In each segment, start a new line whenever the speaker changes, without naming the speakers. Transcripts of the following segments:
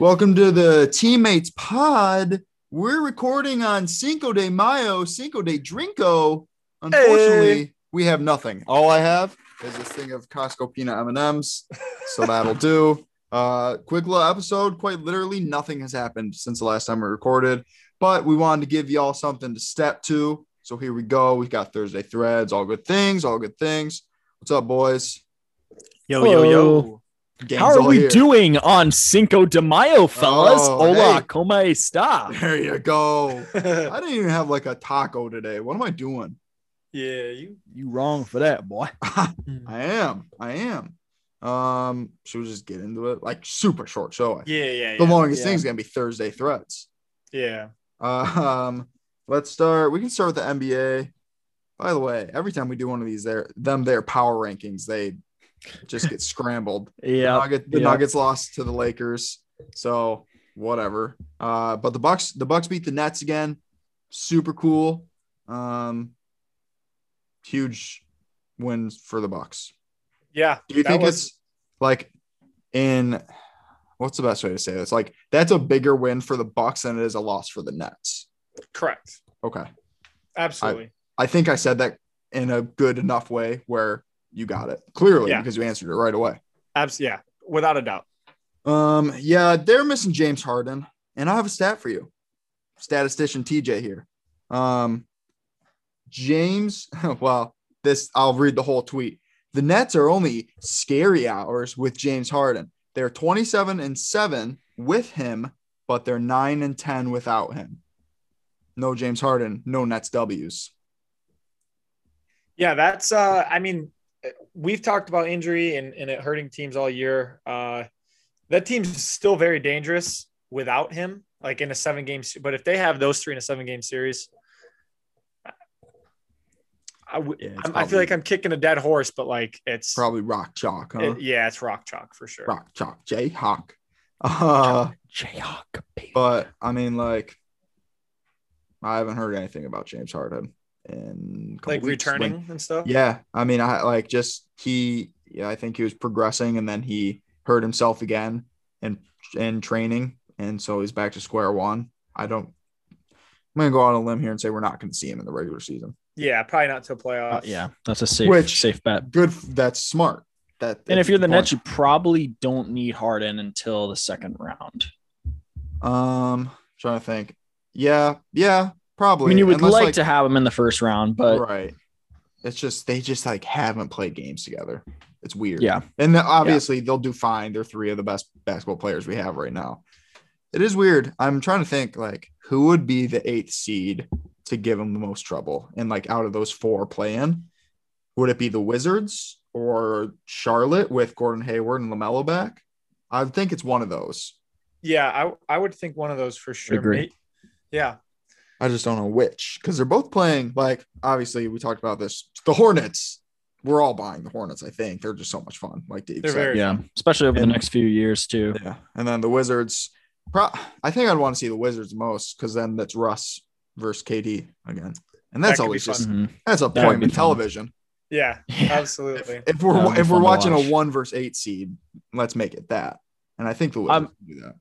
Welcome to the Teammates Pod. We're recording on Cinco de Mayo, Cinco de Drinko. Unfortunately, we have nothing. All I have is this thing of Costco peanut M&Ms, so that'll do. Uh, quick little episode. Quite literally, nothing has happened since the last time we recorded, but we wanted to give y'all something to step to. So here we go. We've got Thursday threads. All good things. All good things. What's up, boys?
Yo, yo, yo.
Gang's
How are we
here.
doing on Cinco de Mayo, fellas?
Oh,
Hola,
hey.
como está?
There you go. I didn't even have like a taco today. What am I doing?
Yeah, you.
You wrong for that, boy.
I am. I am. Um, should we just get into it? Like super short show. I think.
Yeah, yeah,
The longest
yeah.
thing's gonna be Thursday threads.
yeah.
Uh, um, let's start. We can start with the NBA. By the way, every time we do one of these, there them their power rankings, they just get scrambled. The,
Yeah.
Nugget, the
yeah.
Nuggets lost to the Lakers, so whatever. Uh, but the Bucks, the Bucks beat the Nets again. Super cool. Um, huge wins for the Bucks.
Yeah.
Do you think
was-
it's like in what's the best way to say this? Like that's a bigger win for the Bucks than it is a loss for the Nets.
correct?
Okay.
Absolutely.
I think I said that in a good enough way where you got it clearly
Yeah.
because you answered it right away.
Abs- yeah, without a doubt.
Um, yeah, they're missing James Harden, and I have a stat for you. Statistician TJ here. Um, James, well, this I'll read the whole tweet. The Nets are only scary hours with James Harden. They're 27 and 7 with him, but they're 9 and 10 without him. No James Harden, no Nets W's.
Yeah, that's. uh I mean, we've talked about injury and, and it hurting teams all year. Uh That team's still very dangerous without him, like in a seven game. But if they have those three in a seven game series, I, w-
Yeah, it's
I'm- I feel like I'm kicking a dead horse, but like it's
Probably rock chalk, huh?
it- yeah, it's rock chalk for sure.
rock chalk, Jayhawk. Uh,
Jayhawk, baby.
But I mean, like, I haven't heard anything about James Harden in a
Like
weeks.
returning
When-
and stuff.
yeah, I mean, I like just he. Yeah, I think he was progressing, and then he hurt himself again in in training, and so he's back to square one. I don't. I'm gonna go on a limb here and say we're not gonna see him in the regular season.
Yeah, probably not to
Uh,
playoffs.
yeah, that's a safe,
Which-
safe bet.
Good. That's smart. That.
And if you're the
good
Nets, you probably don't need Harden until the second round.
um, trying to think. Yeah, yeah,
I mean, you would
Unless,
like, to have them in the first round, but
right. It's just they just like haven't played games together. It's weird.
yeah,
And then obviously they'll do fine. They're three of the best basketball players we have right now. It is weird. I'm trying to think like who would be the eighth seed to give them the most trouble. And like out of those four playing, would it be the Wizards or Charlotte with Gordon Hayward and LaMelo back? I think it's one of those.
Yeah, I, I would think one of those for sure.
Agree.
May- Yeah.
I just don't know which because they're both playing. Like obviously we talked about this. The Hornets. We're all buying the Hornets. I think they're just so much fun. Like Dave
They're
said.
very-
yeah, especially over
And-
the next few years too.
Yeah, and then the Wizards. Pro- I think I'd want to see the Wizards most because then that's Russ versus KD again, and that's
That
always
fun.
just
Mhm.
that's
would
appointment
be fun.
television.
Yeah,
Yeah.
absolutely.
If we're
That would be
if we're watching
watch.
a one versus eight seed, let's make it that. And I think the Wizards
I'm-
can do that.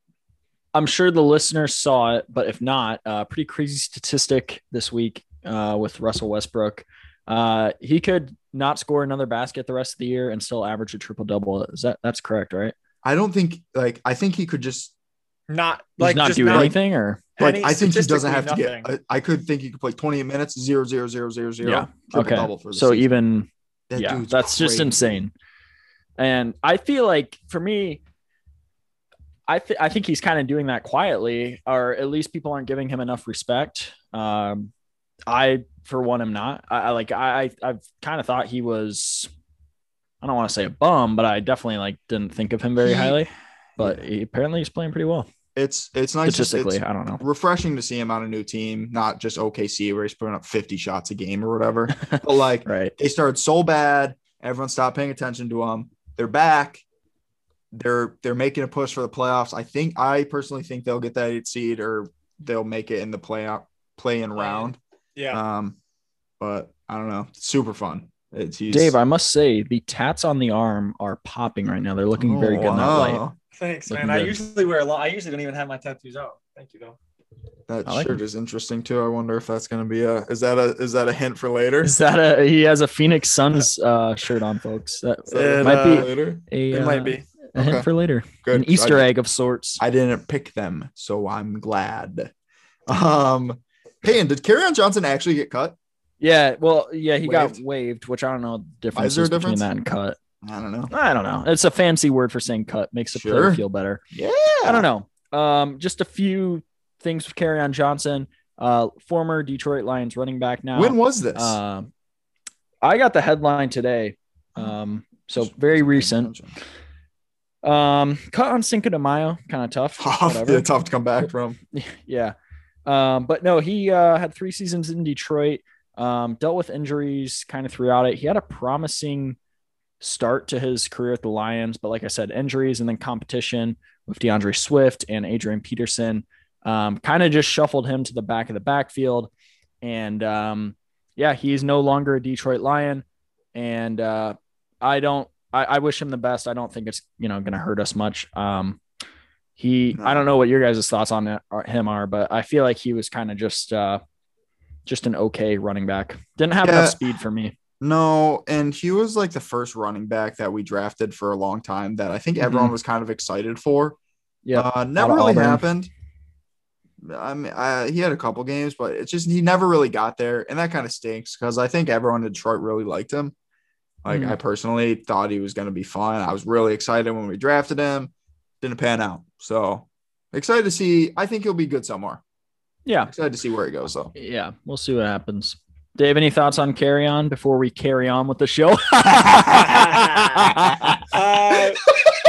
I'm sure the listeners saw it, but if not, uh, pretty crazy statistic this week uh, with Russell Westbrook. Uh, he could not score another basket the rest of the year and still average a triple double. Is that that's correct, right?
I don't think like I think he could just
Not
Like
like
not
just
do
not,
anything, or
like
Any-
I think he doesn't have to get. I, I could think he could play 28 minutes, zero zero zero zero zero.
Yeah,
triple
okay.
double for the
so
season.
even
That
yeah,
dude's
that's just insane. And I feel like for me, I th- I think he's kind of doing that quietly, or at least people aren't giving him enough respect. Um, I, for one, am not. I, I like I I've kind of thought he was. I don't want to say a bum, but I definitely like didn't think of him very highly. But he, apparently, he's playing pretty well
It's it's nice. to-
statistically.
it's
I don't know.
refreshing to see him on a new team, not just OKC where he's putting up 50 shots a game or whatever. but like
Right.
they started so bad, everyone stopped paying attention to him. They're back. They're they're making a push for the playoffs. I think I personally think they'll get that eight seed or they'll make it in the playoff play in round.
Yeah.
Um, but I don't know. Super fun. It's he's,
Dave, I must say the tats on the arm are popping right now. They're looking very good in that
Oh,
light.
Thanks,
Looking
man. I usually wear a lot. I usually don't even have my tattoos out. Thank you, though.
That
I like
shirt
it.
is interesting too. I wonder if that's gonna be a is that a is that a hint for later?
Is that a he has a Phoenix Suns uh, shirt on, folks? That
Is that
It,
might
hint
be
later.
a
It
uh,
might be.
A hint
Okay.
for later.
Good.
An Easter
I,
egg of sorts.
I didn't pick them, so I'm glad. Um, hey, and did Kerryon Johnson actually get cut?
yeah, well, yeah, he got
Waived?
which I don't know the difference
there a
between that and cut.
I don't know.
I don't know. It's a fancy word for saying cut. Makes the player feel better.
Yeah,
I don't know. Um, just a few things with Kerryon Johnson, uh, former Detroit Lions running back now.
When was this?
Um, I got the headline today. Um, so very recent. Um, cut on Cinco de Mayo, kind of tough. Whatever.
yeah, tough to come back from.
yeah. Um, but no, he uh, had three seasons in Detroit, um, dealt with injuries kind of throughout it. He had a promising start to his career at the Lions, but like I said, injuries and then competition with D'Andre Swift and Adrian Peterson um, kind of just shuffled him to the back of the backfield. And um, yeah, he's no longer a Detroit Lion. And uh, I don't, I, I wish him the best. I don't think it's, you know, going to hurt us much. Um, he,
No.
I don't know what your guys' thoughts on it, are- him are, but I feel like he was kind of just, uh, just an okay running back. Didn't have
Yeah.
enough speed for me.
No, and he was like the first running back that we drafted for a long time that I think everyone was kind of excited for.
Yeah.
Uh, never really
Auburn.
happened. I mean, I, he had a couple games, but it's just he never really got there, and that kind of stinks because I think everyone in Detroit really liked him. Like
Mhm.
I personally thought he was going to be fine. I was really excited when we drafted him. Didn't pan out, so excited to see. I think he'll be good somewhere.
yeah.
Excited to see where he goes though.
Yeah. We'll see what happens. Dave, any thoughts on carry on before we carry on with the show?
Uh,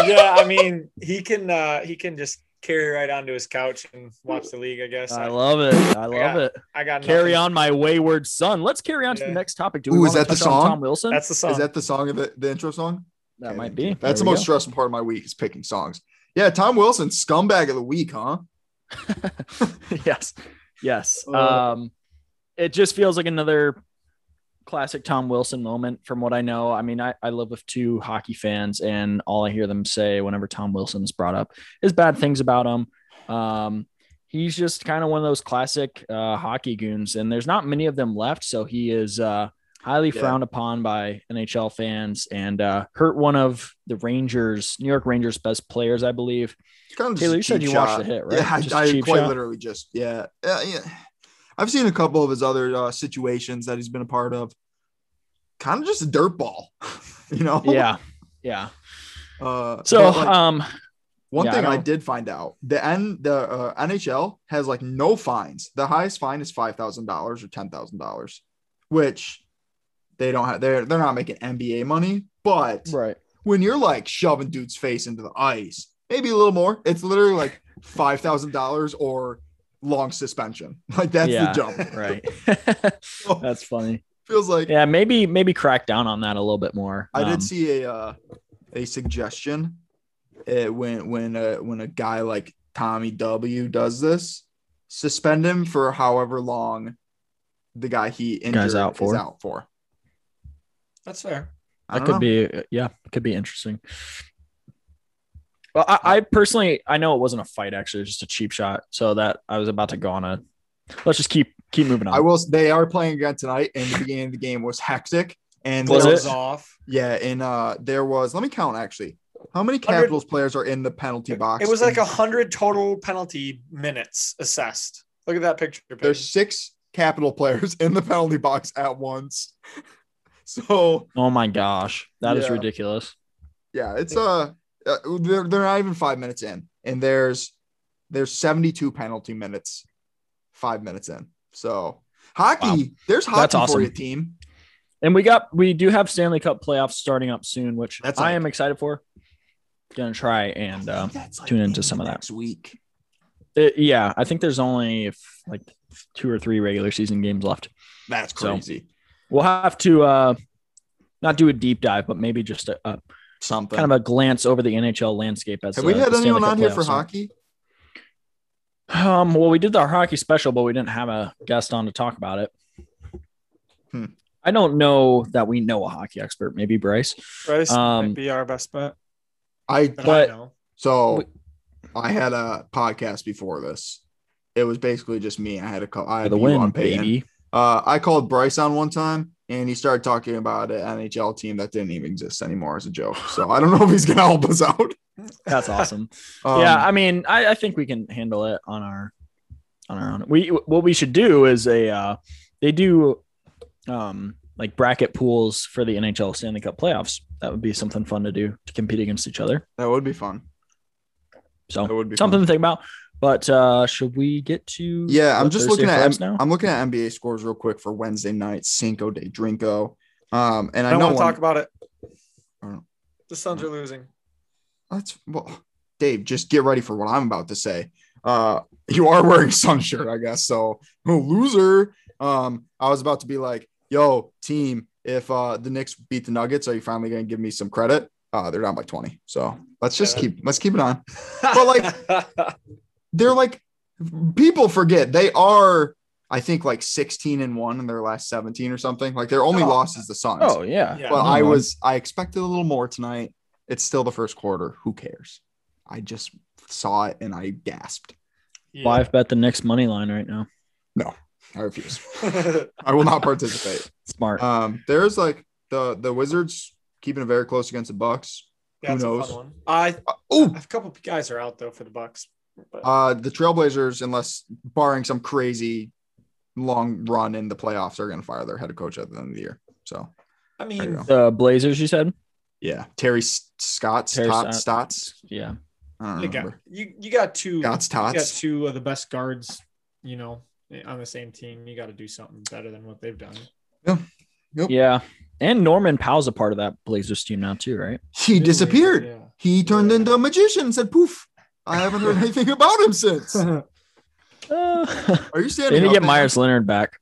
yeah, I mean, he can uh, he can just carry right onto his couch and watch the league. I guess.
I
I,
love it. I love
Yeah.
it.
I got
Carry
nothing.
on, my wayward son. Let's carry on to the next topic. Do we
Ooh,
want
is
to
that the song?
Tom Wilson?
That's the song.
Is that the song of the, the intro song?
that
Yeah,
might be.
That's
There
the
we
most stressful part of my week is picking songs. Yeah, Tom Wilson, scumbag of the week, huh?
yes. Yes.
Uh,
um, it just feels like another classic Tom Wilson moment from what I know. I mean, I, I live with two hockey fans, and all I hear them say whenever Tom Wilson is brought up is bad things about him. Um, he's just kind of one of those classic uh, hockey goons, and there's not many of them left. So he is uh, highly
Yeah.
frowned upon by NHL fans and uh, hurt one of the Rangers, New York Rangers' best players, I believe.
Kind of
Taylor, you said you watched the hit, right?
Yeah,
Just
I, I quite
shot?
literally just yeah. yeah, yeah. I've seen a couple of his other uh, situations that he's been a part of. Kind of just a dirt ball, you know.
Yeah. Yeah.
Uh,
So,
like,
um,
one
yeah,
thing I,
don't-
did find out: the N the uh, NHL has like no fines. The highest fine is five thousand dollars or ten thousand dollars, which they don't have. They're they're not making NBA money, but
right.
when you're like shoving dude's face into the ice, maybe a little more. It's literally like five thousand dollars or long suspension. Like that's
yeah.
the jump.
right.
So,
That's funny.
feels like
Yeah. Maybe, maybe crack down on that a little bit more.
I
Um,
did see a uh, a suggestion it, when when uh, when a guy like Tommy W does this, suspend him for however long the guy he injured
out for.
is out for.
That's fair.
I
that could
know.
be, yeah, could be interesting. Well, I, I personally, I know it wasn't a fight. Actually, it was just a cheap shot. So that I was about to go on a. Let's just keep keep moving on.
I will. They are playing again tonight, and the beginning of the game was hectic. And
Was it?
Gloves off.
Yeah, and uh, there was. Let me count actually. How many Capitals players are in the penalty box?
It was like a hundred total penalty minutes assessed. Look at that picture.
There's six Capital players in the penalty box at once. So
oh my gosh, that is
Yeah.
ridiculous.
yeah, it's uh, uh they're, they're not even five minutes in, and there's there's 72 penalty minutes, five minutes in. So hockey,
Wow.
there's hockey
That's awesome.
for you, team.
And we got we do have Stanley Cup playoffs starting up soon, which
That's
I
like-
am excited for. Gonna try and uh,
That's
tune into some of that.
next week.
it- yeah, I think there's only if, like two or three regular season games left.
That's
So,
crazy.
We'll have to uh, not do a deep dive, but maybe just a, a
Something.
kind of a glance over the NHL landscape. As
Have we
uh,
had anyone on here for
playoffs start.
hockey?
Um, well, we did our hockey special, but we didn't have a guest on to talk about it.
Hmm.
I don't know that we know a hockey expert. Maybe Bryce.
Bryce
Um,
might be our best bet.
I
but-
I know.
So
Wait.
I had a podcast before this. It was basically just me. I had a call. I had
the win,
on Peyton.
baby.
Uh, I called Bryce on one time, and he started talking about an NHL team that didn't even exist anymore as a joke. So I don't know if he's gonna help us out.
That's awesome.
Um,
yeah, I mean, I, I think we can handle it on our on our own. We what we should do is a uh, they do um like bracket pools for the NHL Stanley Cup playoffs. That would be something fun to do to compete against each other.
that would be fun.
So
That would be
something
fun.
to think about. But uh should we get to
Yeah, I'm just
Thursday
looking at
Flames now?
I'm looking at NBA scores real quick for Wednesday night. Cinco de Drinko. Um, and
I
I,
don't
know
want to talk about it.
Oh.
The Suns are losing.
That's well, Dave. Just get ready for what I'm about to say. Uh, you are wearing sun shirt, I guess. So, loser. Um, I was about to be like, "Yo, team, if uh the Knicks beat the Nuggets, are you finally gonna give me some credit?" Uh, they're down by 20. So let's just
Yeah,
keep let's keep it on. But, like- They're like, people forget they are. I think like 16 and one in their last 17 or something. Like their only
Oh.
loss is the Suns.
Oh yeah.
Yeah.
But
No,
I was I expected a little more tonight. It's still the first quarter. Who cares? I just saw it and I gasped.
Yeah.
live bet the next money line right now.
No, I refuse. I will not participate.
Smart.
Um, there's like the the Wizards keeping it very close against the Bucks.
Yeah, it's a
knows?
fun one. I
Oh,
a couple guys are out though for the Bucks. But
uh, the Trailblazers, unless barring some crazy long run in the playoffs, are going to fire their head coach at the end of the year. So
I mean,
the Blazers, you said?
yeah, Terry S- Scott's
Terry
Tot,
Stott-
Stotts.
Yeah.
I don't
you got you, you got two
Scott's
you got two of the best guards, you know, on the same team. You got to do something better than what they've done.
Yep.
Yeah. And Norman Powell's a part of that Blazers team now too, right?
He disappeared.
Yeah.
He turned
Yeah.
into a magician and said, poof. I haven't heard anything about him since.
Uh,
Are you standing?
they
standing
need to
up
get
now?
Meyers Leonard back.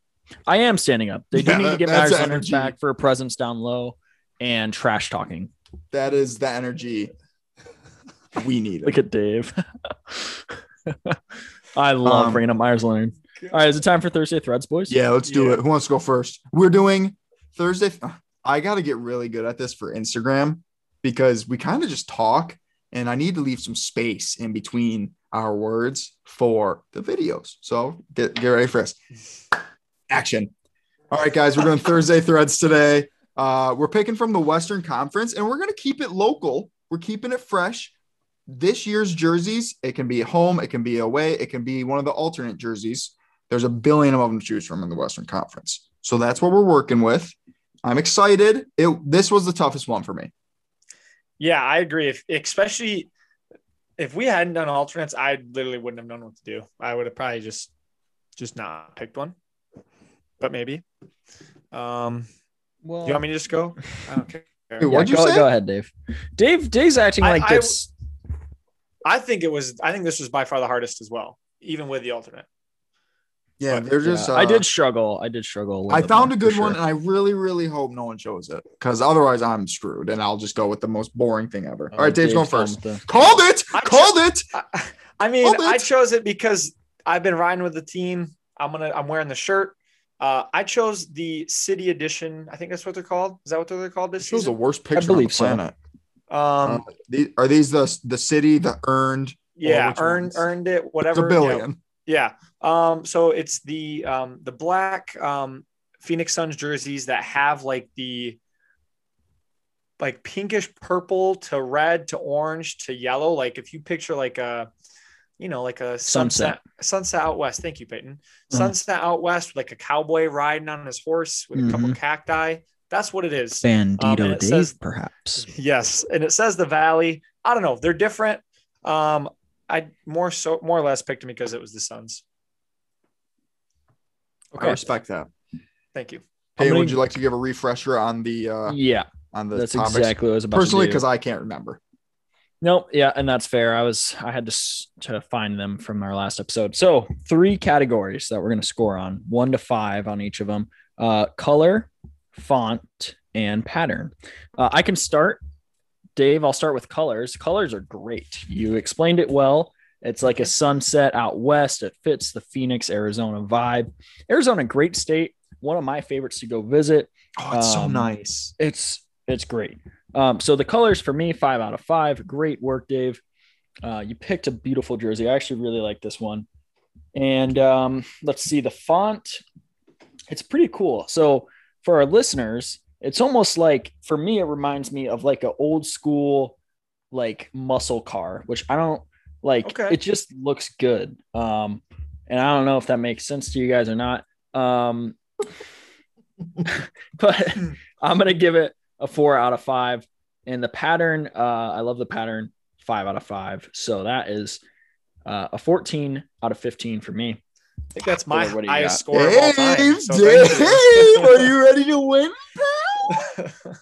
I am standing up. They do
Yeah,
need to get
that's
Meyers Leonard back for a presence down low and trash talking.
That is the energy we need.
Look at Dave. I love
Um,
bringing up Meyers Leonard. All right, is it time for Thursday Threads, boys?
Yeah, let's do
Yeah.
it. Who wants to go first? We're doing Thursday. I got to get really good at this for Instagram because we kind of just talk and I need to leave some space in between our words for the videos. So get, get ready for this. Action. All right, guys, we're doing Thursday threads today. Uh, we're picking from the Western Conference and we're going to keep it local. We're keeping it fresh. This year's jerseys, it can be home, it can be away, it can be one of the alternate jerseys. There's a billion of them to choose from in the Western Conference. So that's what we're working with. I'm excited. It this was the toughest one for me.
Yeah, I agree. If especially if we hadn't done alternates, I literally wouldn't have known what to do. I would have probably just just not picked one. But maybe. Um,
Well,
do you want me to just go? I don't care.
Wait,
yeah,
what'd you
go,
say?
go ahead, Dave. Dave, Dave's acting
I-
like
I-
this.
I think it was. I think this was by far the hardest as well, even with the alternate.
Yeah, they're just.
Yeah,
uh,
I did struggle. I did struggle.
I found a good
for
one, and I really, really hope no one shows it because otherwise I'm screwed, and I'll just go with the most boring thing ever. All right, Dave's going first.
with the-
Called it.
I
Called it.
I, I mean,
it.
I chose it because I've been riding with the team. I'm gonna. I'm wearing the shirt. Uh, I chose the city edition. I think that's what they're called. Is that what they're called this
This was the worst picture on the
believe so.
planet.
Um,
Uh, the- are these the the city, the earned?
yeah, earned
ones?
earned it.
It's
Whatever.
a billion.
Yeah. Yeah. Um, so it's the um the black um Phoenix Suns jerseys that have like the like pinkish purple to red to orange to yellow. Like if you picture like a you know, like a sunset, sunset out west. Thank you, Peyton.
Mhm.
Sunset out west, like a cowboy riding on his horse with a couple
Mhm.
cacti. That's what it is.
Bandito
Um, it
Dave,
says-
perhaps.
Yes, and it says the Valley. I don't know. They're different. Um, I more so more or less picked them because it was the Suns.
I respect that.
Thank you.
Hey,
many-
would you like to give a refresher on the uh
yeah,
on the
that's
topics?
exactly what I was about
Personally,
to do.
because I can't remember.
Nope. Yeah, and that's fair. I was I had to to find them from our last episode. So three categories that we're going to score on, one to five on each of them: uh, color, font, and pattern. Uh, I can start, Dave. I'll start with colors. Colors are great. You explained it well. It's like a sunset out west. It fits the Phoenix, Arizona vibe. Arizona, great state. One of my favorites to go visit
Oh, it's so
Um,
nice.
it's it's great. Um, so the colors for me, five out of five. Great work, Dave. Uh, you picked a beautiful jersey. I actually really like this one. And um, let's see the font. It's pretty cool. So for our listeners, it's almost like for me, it reminds me of like an old school like muscle car, which I don't like.
Okay.
It just looks good. Um, and I don't know if that makes sense to you guys or not. Um, but I'm gonna give it a four out of five. And the pattern, uh, I love the pattern, five out of five. So that is uh, a 14 out of 15 for me.
I think that's my
What do
highest
got?
score of all time. So thank
Dave, are you ready to win?
You.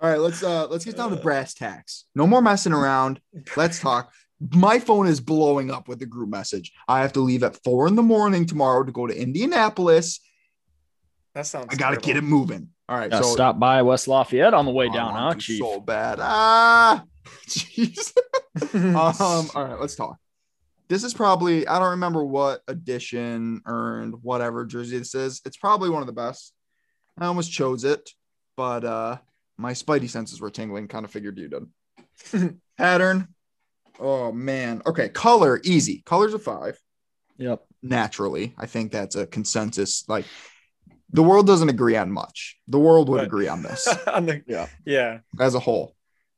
All right, let's uh let's get down to brass tacks. No more messing around. Let's talk. My phone is blowing up with the group message. I have to leave at four in the morning tomorrow to go to Indianapolis.
that sounds.
I gotta get it moving. All right,
Yeah,
so
stop by West Lafayette on the way
I
down, huh,
want to
Chief?
so bad. Ah, jeez. um, all right, let's talk. This is probably I don't remember what edition earned whatever jersey this is. It's probably one of the best. I almost chose it, but uh my spidey senses were tingling. Kind of figured you did. Pattern. Oh man. Okay, color easy. Colors a five.
Yep.
Naturally, I think that's a consensus. Like the world doesn't agree on much. The world would
Right.
agree on this
On the-
Yeah.
yeah.
as a whole.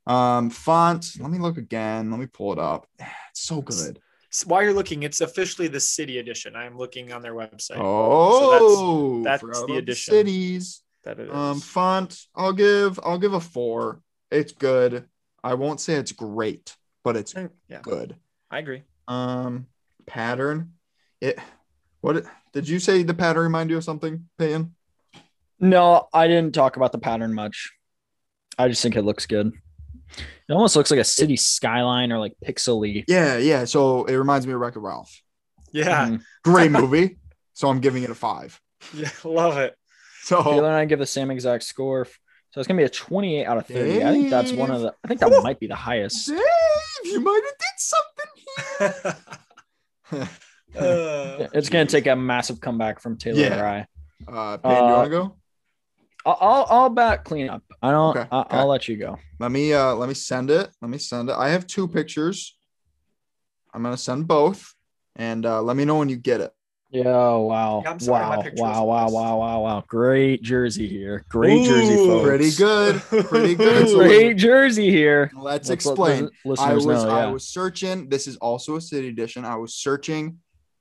Um, font. Let me look again. Let me pull it up. It's so good.
So while you're looking, it's officially the city edition. I'm looking on their website.
Oh,
that's
forgot
the edition.
cities.
That it is.
Um, font. I'll give. I'll give a four. It's good. I won't say it's great, but it's
yeah,
good.
I agree.
Um, pattern. It. What did you say? The pattern remind you of something, Peyton?
No, I didn't talk about the pattern much. I just think it looks good. It almost looks like a city skyline or like pixely.
Yeah, yeah. So it reminds me of Wreck-It Ralph.
Yeah,
Mhm.
Great movie. so I'm giving it a five.
yeah, love it.
So
Taylor and I give the same exact score. So it's gonna be a 28 out of 30. I think that's one of the. I think that might be the highest.
Dave, you might have did something here.
Uh,
It's gonna take a massive comeback from Taylor
Yeah.
or I.
Uh, Peyton, you
Uh,
want to go?
I'll, I'll, I'll back clean up. I don't.
Okay,
I,
okay.
I'll let you go.
Let me uh let me send it. Let me send it. I have two pictures. I'm gonna send both, and uh, let me know when you get it.
Yeah. Wow.
Yeah, I'm sorry,
wow.
picture
Wow. Wow. Wow. Wow. Wow. Great jersey here. Great jersey, folks.
Pretty good. Pretty good. So
Great jersey here.
let's
Let's
explain.
lis-
I was
know,
I was searching. This is also a city edition. I was searching,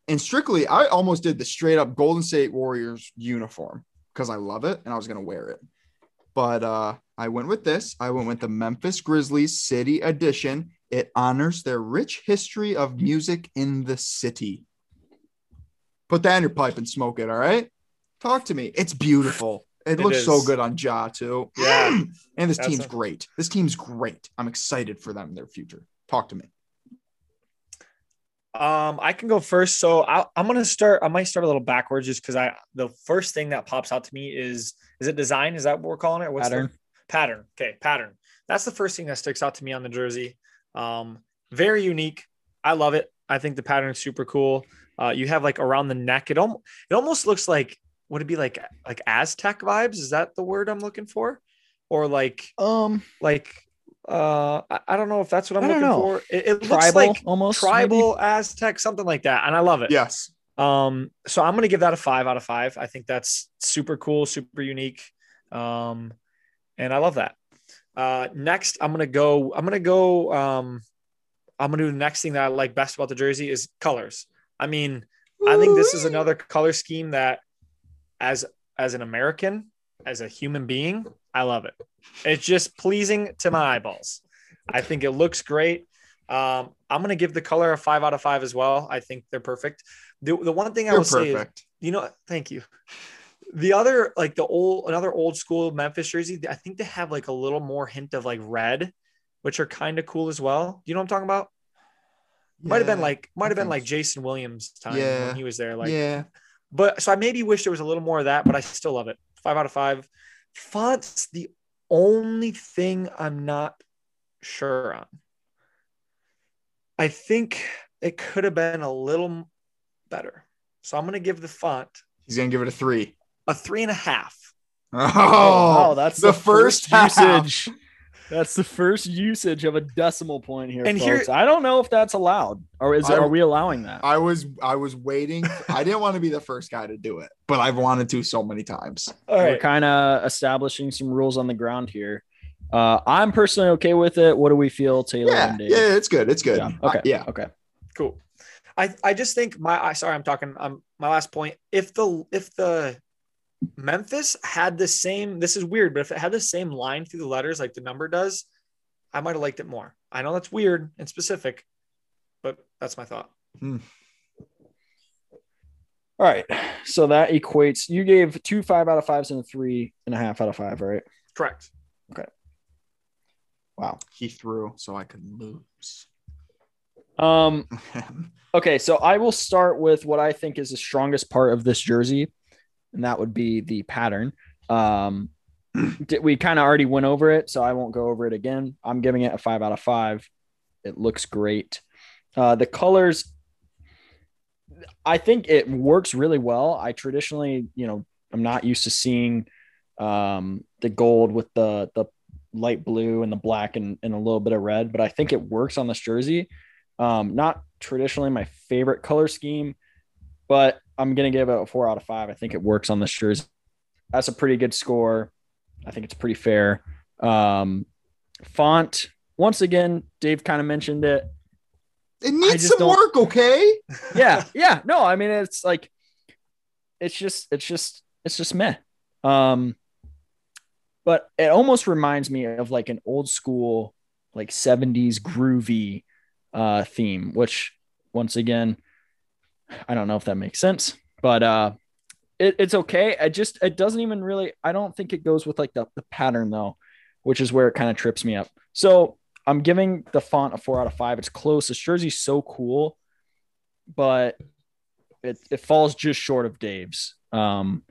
and strictly, I almost did the straight up Golden State Warriors uniform because I love it and I was gonna wear it. But uh, I went with this. I went with the Memphis Grizzlies City Edition. It honors their rich history of music in the city. Put that in your pipe and smoke it. All right. Talk to me. It's beautiful. It,
It
looks so good on Ja too.
Yeah.
and this
That's
team's
a-
great. This team's great. I'm excited for them in their future. Talk to me.
Um, I can go first. So I, I'm gonna start. I might start a little backwards, just because I the first thing that pops out to me is is it design? Is that what we're calling it? What's the-
Pattern.
pattern. Okay, pattern. That's the first thing that sticks out to me on the jersey. Um, very unique. I love it. I think the pattern is super cool. Uh, you have like around the neck. It almost it almost looks like would it be like like Aztec vibes? Is that the word I'm looking for? Or like
Um,
like uh I, I don't know if that's what I'm looking
know.
for. It, it looks like
almost.
tribal Aztec, something like that, and I love it.
Yes.
Um, so I'm gonna give that a five out of five. I think that's super cool, super unique. Um, and I love that. Uh, next, I'm gonna go. I'm gonna go. Um, I'm gonna do the next thing that I like best about the jersey is colors. I mean, I think this is another color scheme that, as as an American, as a human being, I love it. It's just pleasing to my eyeballs. I think it looks great. Um, I'm gonna give the color a five out of five as well. I think they're perfect. The, the one thing I will say is, you know, thank you. The other, like the old, another old school Memphis jersey, I think they have like a little more hint of like red, which are kind of cool as well. You know what I'm talking about? might have been like, might have been like. Jason Williams time
Yeah.
when he was there. Like,
yeah.
but so I maybe wish there was a little more of that, but I still love it. Five out of five. Font's the only thing I'm not sure on. I think it could have been a little better. So I'm going to give the font
He's gonna give it a three.
a three and a half.
Oh,
wow, that's
the,
the,
first,
first
half.
usage. That's the first usage of a decimal point here,
And
folks.
here-
I don't know if that's allowed, or is
I-
are we allowing that?
I was I was waiting. I didn't want to be the first guy to do it, but I've wanted to so many times.
All
We're kind of establishing some rules on the ground here. Uh, I'm personally okay with it. What do we feel, Taylor
Yeah,
and Dave?
yeah, it's good. It's good.
Yeah.
Uh,
Okay.
yeah.
Okay.
Cool. I I just think my I sorry I'm talking um my last point. If the if the Memphis had the same this is weird, but if it had the same line through the letters like the number does, I might have liked it more. I know that's weird and specific, but that's my thought.
All right. So that equates. You gave two five out of fives and a three and a half out of five, right?
Correct. Okay.
Wow.
He threw so I could lose.
Um. Okay, so I will start with what I think is the strongest part of this jersey, and that would be the pattern. Um, we kind of already went over it, so I won't go over it again. I'm giving it a five out of five. It looks great. Uh, the colors, I think it works really well. I traditionally, you know, I'm not used to seeing um, the gold with the the light blue and the black and, and a little bit of red, but I think it works on this jersey. Um, not traditionally my favorite color scheme, but I'm gonna give it a four out of five. I think it works on this jersey. That's a pretty good score. I think it's pretty fair. Um, font, once again, Dave kind of mentioned it.
It needs some
don't-
work, okay?
Yeah, yeah. No, I mean it's like it's just it's just it's just meh. Um, but it almost reminds me of like an old school like 70s groovy uh theme, which once again, I don't know if that makes sense, but uh it, it's okay. I just it doesn't even really I don't think it goes with like the, the pattern though, which is where it kind of trips me up. So I'm giving the font a four out of five. It's close. This jersey's so cool, but it, it falls just short of Dave's. Um,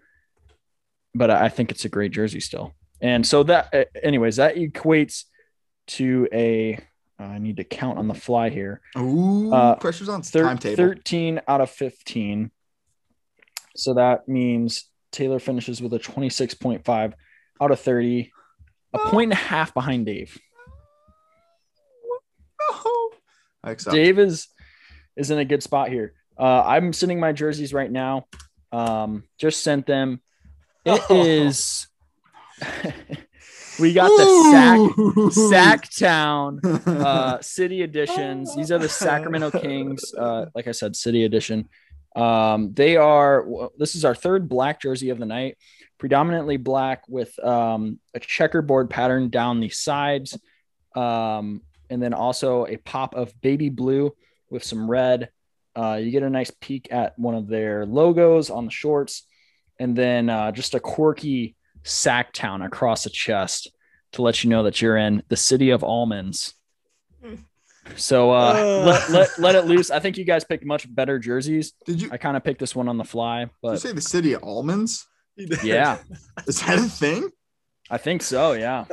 but I think it's a great jersey still. And so that, anyways, that equates to a. I need to count on the fly here.
Ooh,
Uh,
pressure's on
Thir-
timetable.
13 out of 15. So that means Taylor finishes with a 26.5 out of 30, a point and a half behind Dave.
Oh.
Dave is is in a good spot here. Uh, I'm sending my jerseys right now. Um, just sent them. It
Oh.
is. we got the sack
Ooh.
Sacktown uh, City editions. These are the Sacramento Kings. Uh, like I said, City edition. Um, they are. This is our third black jersey of the night, predominantly black with um, a checkerboard pattern down the sides, um, and then also a pop of baby blue with some red. Uh, you get a nice peek at one of their logos on the shorts, and then uh, just a quirky Sacktown across the chest to let you know that you're in the city of almonds. So uh,
Uh.
let, let, let it loose. I think you guys picked much better jerseys.
Did you,
I kind of picked this one on the fly,
did you say the city of almonds?
yeah,
Is that a thing?
I think so. Yeah,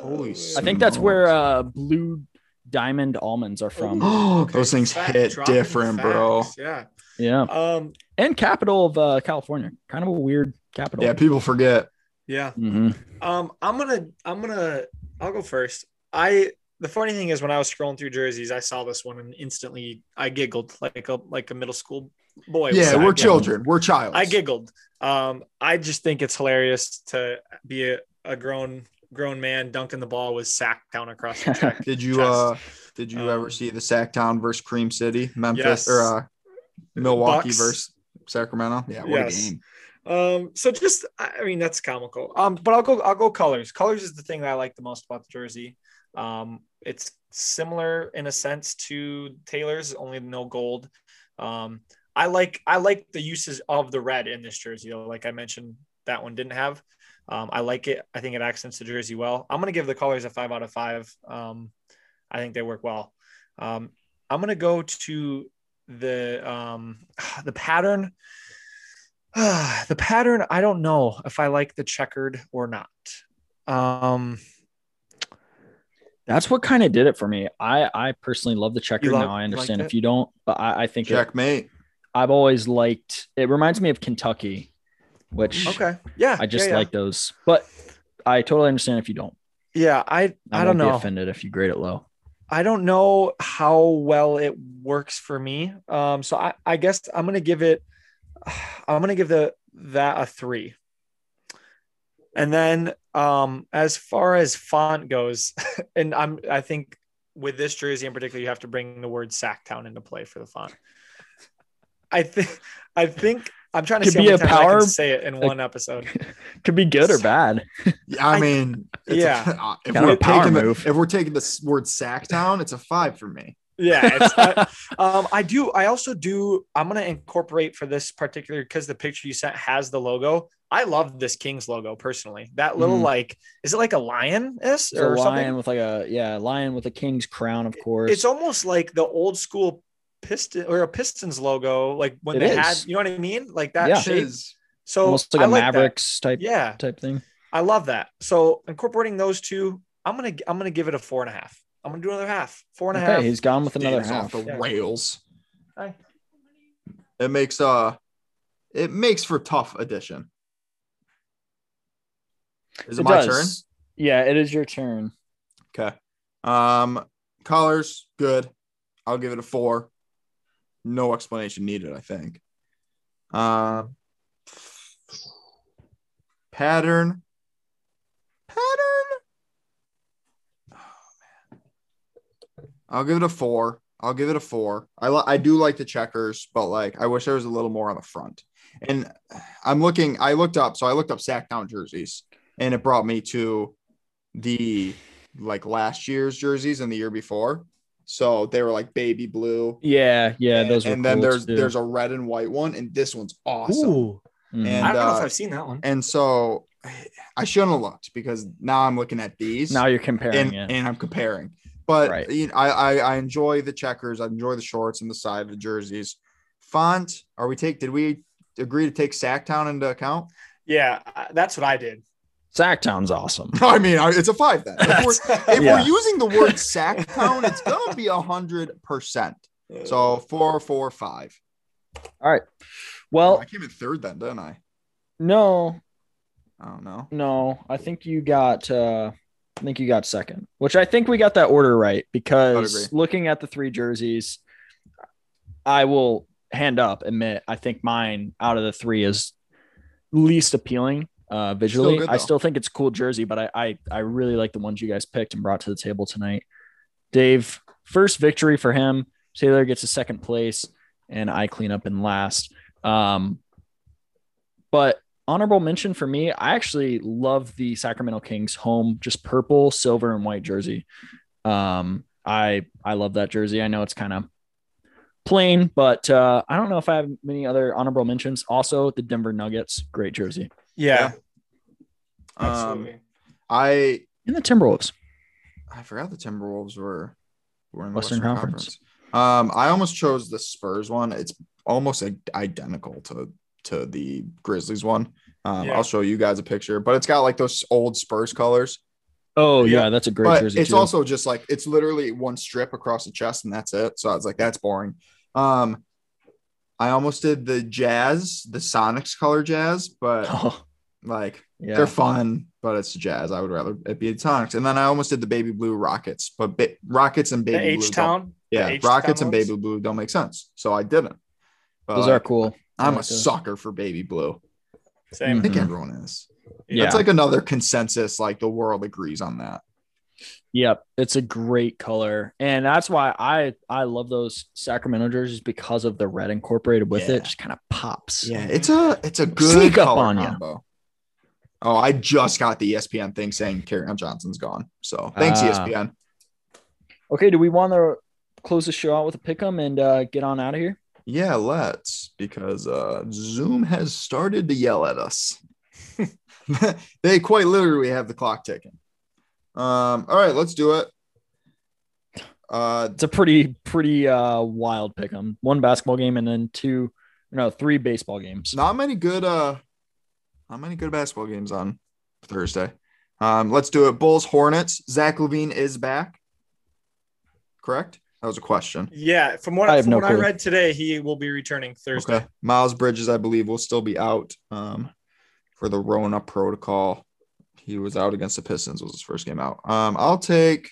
Holy
I think that's where uh, blue diamond almonds are from.
Oh, those things
Fact-
hit
dropping
different, bro.
Yeah.
Yeah,
Um.
and capital of uh, California. Kind of a weird capital.
Yeah, people forget.
Yeah.
hmm
Um, I'm gonna, I'm gonna, I'll go first. I, the funny thing is, when I was scrolling through jerseys, I saw this one and instantly I giggled like a like a middle school boy.
yeah, we're children. We're child.
I giggled. Um, I just think it's hilarious to be a, a grown grown man dunking the ball with sack down across the check.
Did you
chest.
uh did you ever
Um,
see the Sacktown versus Cream City, Memphis
Yes.
or uh Milwaukee
Bucks.
versus Sacramento? Yeah, what
Yes.
a game.
Um, so just I mean that's comical. Um, but I'll go I'll go colors. Colors is the thing that I like the most about the jersey. Um, it's similar in a sense to Taylor's, only no gold. Um, I like I like the uses of the red in this jersey. Like I mentioned, that one didn't have. Um, I like it. I think it accents the jersey well. I'm gonna give the colors a five out of five. Um, I think they work well. Um, I'm gonna go to the um, the pattern. the pattern. I don't know if I like the checkered or not. Um,
That's what kind of did it for me. I I personally love the checker.
love-
now I understand if you don't, but I, I think it,
Checkmate.
I've always liked. It reminds me of Kentucky, which
okay, yeah,
I just
yeah, yeah.
like those. But I totally understand if you don't.
Yeah, I
I,
I,
won't
don't
be
know.
offended if you grade it low.
I don't know how well it works for me. Um, so I, I guess I'm gonna give it. I'm gonna give the that a three. And then, um, as far as font goes, and I'm I think with this jersey in particular, you have to bring the word Sacktown into play for the font. I think I think I'm trying to
Could
see how many
a
times I
power-
can say it in one episode.
Could be good or bad.
Yeah, I
I-
mean, it's a-
yeah.
if
Kind of
we're
a power
taking the,
move.
if we're taking the word Sacktown, it's a five for me.
Yeah, it's, I, um, I do. I also do. I'm gonna incorporate for this particular because the picture you sent has the logo. I love this Kings logo personally. That little
Mhm.
like, is it like a lion is
It's a
or
lion
something?
with like a yeah, lion with a king's crown, of course.
It's almost like the old school piston or a Pistons logo, like when
It
they had. You know what I mean? Like that
Yeah.
shape.
Is
So
almost like
I
a
like that.
Mavericks type
Yeah,
type thing.
I love that. So incorporating those two, I'm gonna I'm gonna give it a four and a half. I'm gonna do another half. Four and a half.
Okay, he's gone with another
Davis
half.
off the
Yeah.
rails.
Hi.
It makes uh, it makes for tough addition. Is it,
It
my
does. Yeah, it is your turn.
turn? Okay. Um, colors good. I'll give it a four. No explanation needed. I think. Um, pattern. Pattern. Oh man. I'll give it a four. I'll give it a four. I li- I do like the checkers, but like I wish there was a little more on the front. And I'm looking. I looked up. So I looked up Sacktown jerseys, and it brought me to the like last year's jerseys and the year before. So they were like baby blue.
Yeah, yeah,
and,
those were
and then
cool
there's
too.
there's a red and white one, and this one's awesome.
Ooh,
Mhm.
and-
I don't know
uh,
if I've seen that one.
And so I shouldn't have looked because now I'm looking at these
now you're comparing
and,
it.
and I'm comparing. But
Right.
you know, I, I I enjoy the checkers. I enjoy the shorts and the side of the jerseys. Font. Are we take? Did we agree to take Sacktown into account?
Yeah, that's what I did.
Sacktown's awesome.
I mean, it's a five then. If we're, if
Yeah.
we're using the word Sacktown, it's gonna be a hundred percent. So four, four, five.
All right. Well, I
came in third then, didn't I?
no,
I don't know.
no. I think you got uh I think you got second, which I think we got that order right because looking at the three jerseys, I will hand up admit I think mine out of the three is least appealing uh visually.
good,
I still think it's a cool jersey, but I, I I really like the ones you guys picked and brought to the table tonight. Dave, first victory for him. Taylor gets a second place, and I clean up in last. Um, but honorable mention for me, I actually love the Sacramento Kings home, just purple, silver, and white jersey. Um, I I love that jersey. I know it's kind of plain, but uh, I don't know if I have many other honorable mentions. Also, the Denver Nuggets, great jersey,
Yeah,
Um,
absolutely.
I
and the Timberwolves.
I forgot the Timberwolves were were in the
Western
Western,
Conference.
Conference. Um, I almost chose the Spurs one. It's almost like identical to to the Grizzlies one. Um,
Yeah.
I'll show you guys a picture, but it's got like those old Spurs colors.
Oh
Yeah.
yeah, that's a great
but
jersey
it's
too.
also just like it's literally one strip across the chest and that's it. So I was like, that's boring. Um, I almost did the Jazz, the Sonics color Jazz, but
oh,
like
yeah.
they're fun, but it's Jazz. I would rather it be the Sonics. And then I almost did the Baby Blue Rockets, but ba- Rockets and Baby
H
Blue. don't-
Town.
Yeah,
H-Town
Rockets and? Baby Blue don't make sense. So I didn't. But
Those are cool. I
I'm
like
a
those.
sucker for Baby Blue.
Same.
I think
Mhm.
everyone is.
Yeah.
It's like another consensus. Like the world agrees on that.
Yep, it's a great color, and that's why I I love those Sacramento jerseys because of the red incorporated with
Yeah.
it. Just kind of pops.
Yeah, it's a it's a good
Sneak up
color
on ya.
combo. Oh, I just got the ESPN thing saying Kerryon Johnson's gone. So thanks, E
Ah.
ESPN.
Okay, do we want to close the show out with a pick 'em and uh, get on out of here?
Yeah, let's because uh Zoom has started to yell at us. they quite literally have the clock ticking. Um, all right, let's do it. Uh
It's a pretty pretty uh, wild pick 'em. One basketball game and then two, no, three baseball games.
not many good uh not many good basketball games on Thursday. Um, let's do it. Bulls Hornets. Zach LaVine is back. Correct? That was a question.
Yeah, from what,
I
from
no
what I read today, he will be returning Thursday.
Okay. Miles Bridges, I believe, will still be out um, for the Rona protocol. he was out against the Pistons. Was his first game out. Um, I'll take.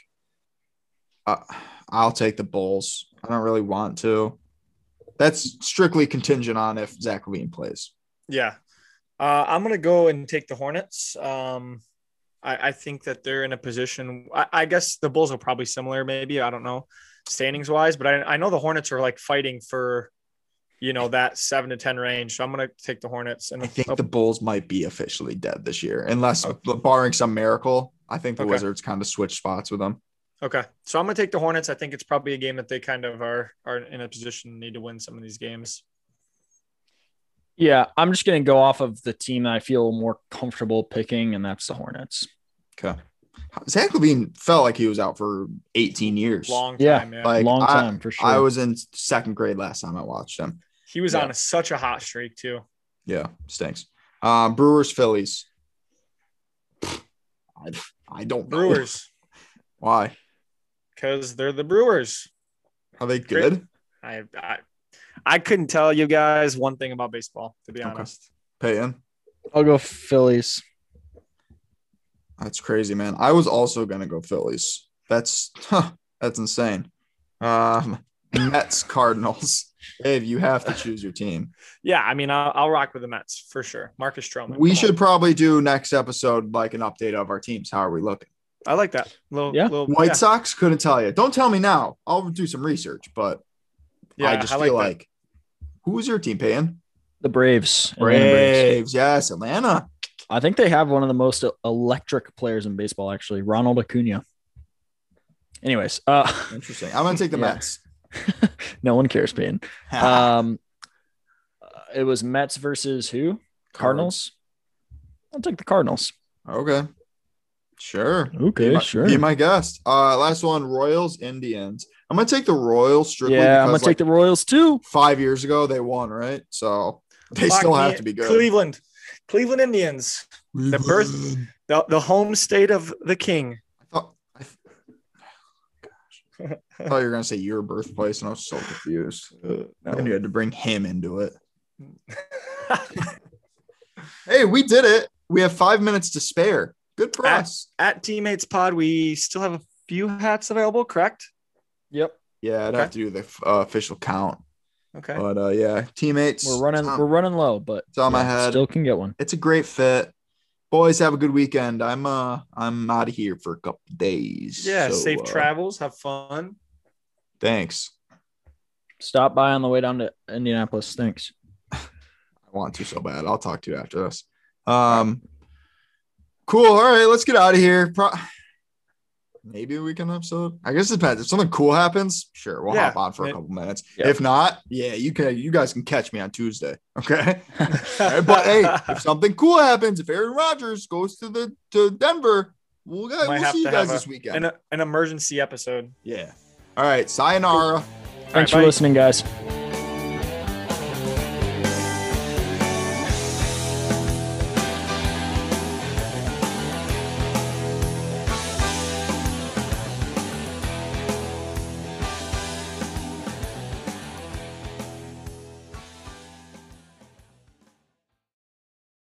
Uh, I'll take the Bulls. I don't really want to. That's strictly contingent on if Zach LaVine plays.
Yeah. Uh, I'm gonna go and take the Hornets. Um, I, I think that they're in a position. I, I guess the Bulls are probably similar, maybe. I don't know, standings wise, but I, I know the Hornets are like fighting for, you know, that seven to ten range. So I'm gonna take the Hornets. And
I think the Bulls might be officially dead this year, unless oh. barring some miracle. I think the
Okay.
Wizards kind of switch spots with them.
Okay, so I'm gonna take the Hornets. I think it's probably a game that they kind of are are in a position to need to win some of these games.
Yeah, I'm just gonna go off of the team that I feel more comfortable picking, and that's the Hornets.
Okay. Zach LaVine felt like he was out for 18 years.
Long time, yeah.
Like,
Long
I-
time for sure.
I was in second grade last time I watched him.
he was
yeah.
on a, such a hot streak too.
Yeah, stinks. Um, Brewers, Phillies. I, I don't know.
Brewers,
Why?
because they're the Brewers.
Are they good?
I, I I couldn't tell you guys one thing about baseball, to be
Okay.
honest.
Peyton.
I'll go Phillies.
That's crazy, man. I was also gonna go Phillies. That's huh, that's insane. Um, Mets, Cardinals. Dave, you have to choose your team.
Yeah, I mean, I'll, I'll rock with the Mets for sure. Marcus Stroman.
We should
on.
probably do next episode like an update of our teams. How are we looking?
I like that. Little,
Yeah.
little,
White
yeah.
Sox couldn't tell you. Don't tell me now. I'll do some research, but
Yeah,
I just
I
feel
like
like who's your team, Peyton?
The Braves. Atlanta Braves.
Braves. Yes, Atlanta.
I think they have one of the most electric players in baseball, actually, Ronald Acuna. Anyways, uh,
Interesting. I'm gonna take the
Yeah.
Mets.
no one cares, Payne. Um, uh, it was Mets versus who? Cardinals. I'll take the Cardinals.
Okay. Sure.
Okay,
be my,
sure.
Be my guest. Uh, last one: Royals, Indians. I'm gonna take the Royals strictly
yeah, I'm gonna
because
take
like,
the Royals too.
five years ago they won, right? So they
Fuck
still
me,
have to be good.
Cleveland, Cleveland Indians, the birth- the, the home state of the king.
I thought, I, gosh. I thought you were gonna say your birthplace, and I was so confused. And you had to bring him into it. Hey, we did it. We have five minutes to spare. Good for
At-
us.
At Teammates Pod, we still have a few hats available, correct?
Yep.
Yeah, I'd
Okay.
have to do the uh, official count,
Okay.
but uh, yeah, teammates.
We're running.
on-
We're running low, but
it's on my head.
Still can get one.
it's a great fit. Boys, have a good weekend. I'm uh I'm out of here for a couple days.
yeah,
so,
safe
uh,
travels. Have fun.
Thanks.
Stop by on the way down to Indianapolis. Thanks.
I want to so bad. I'll talk to you after this. Um, cool. All right, let's get out of here. Pro- Maybe we can episode. I guess it depends. If something cool happens, sure, we'll
Yeah,
hop on for a couple minutes.
Yeah.
If not, yeah, you can. You guys can catch me on Tuesday. Okay. All right, but hey, if something cool happens, if Aaron Rodgers goes to the to Denver, we'll,
Might
we'll see you guys
have
this weekend.
an, an emergency episode.
yeah. All right. Sayonara.
Thanks
bye.
for listening, guys.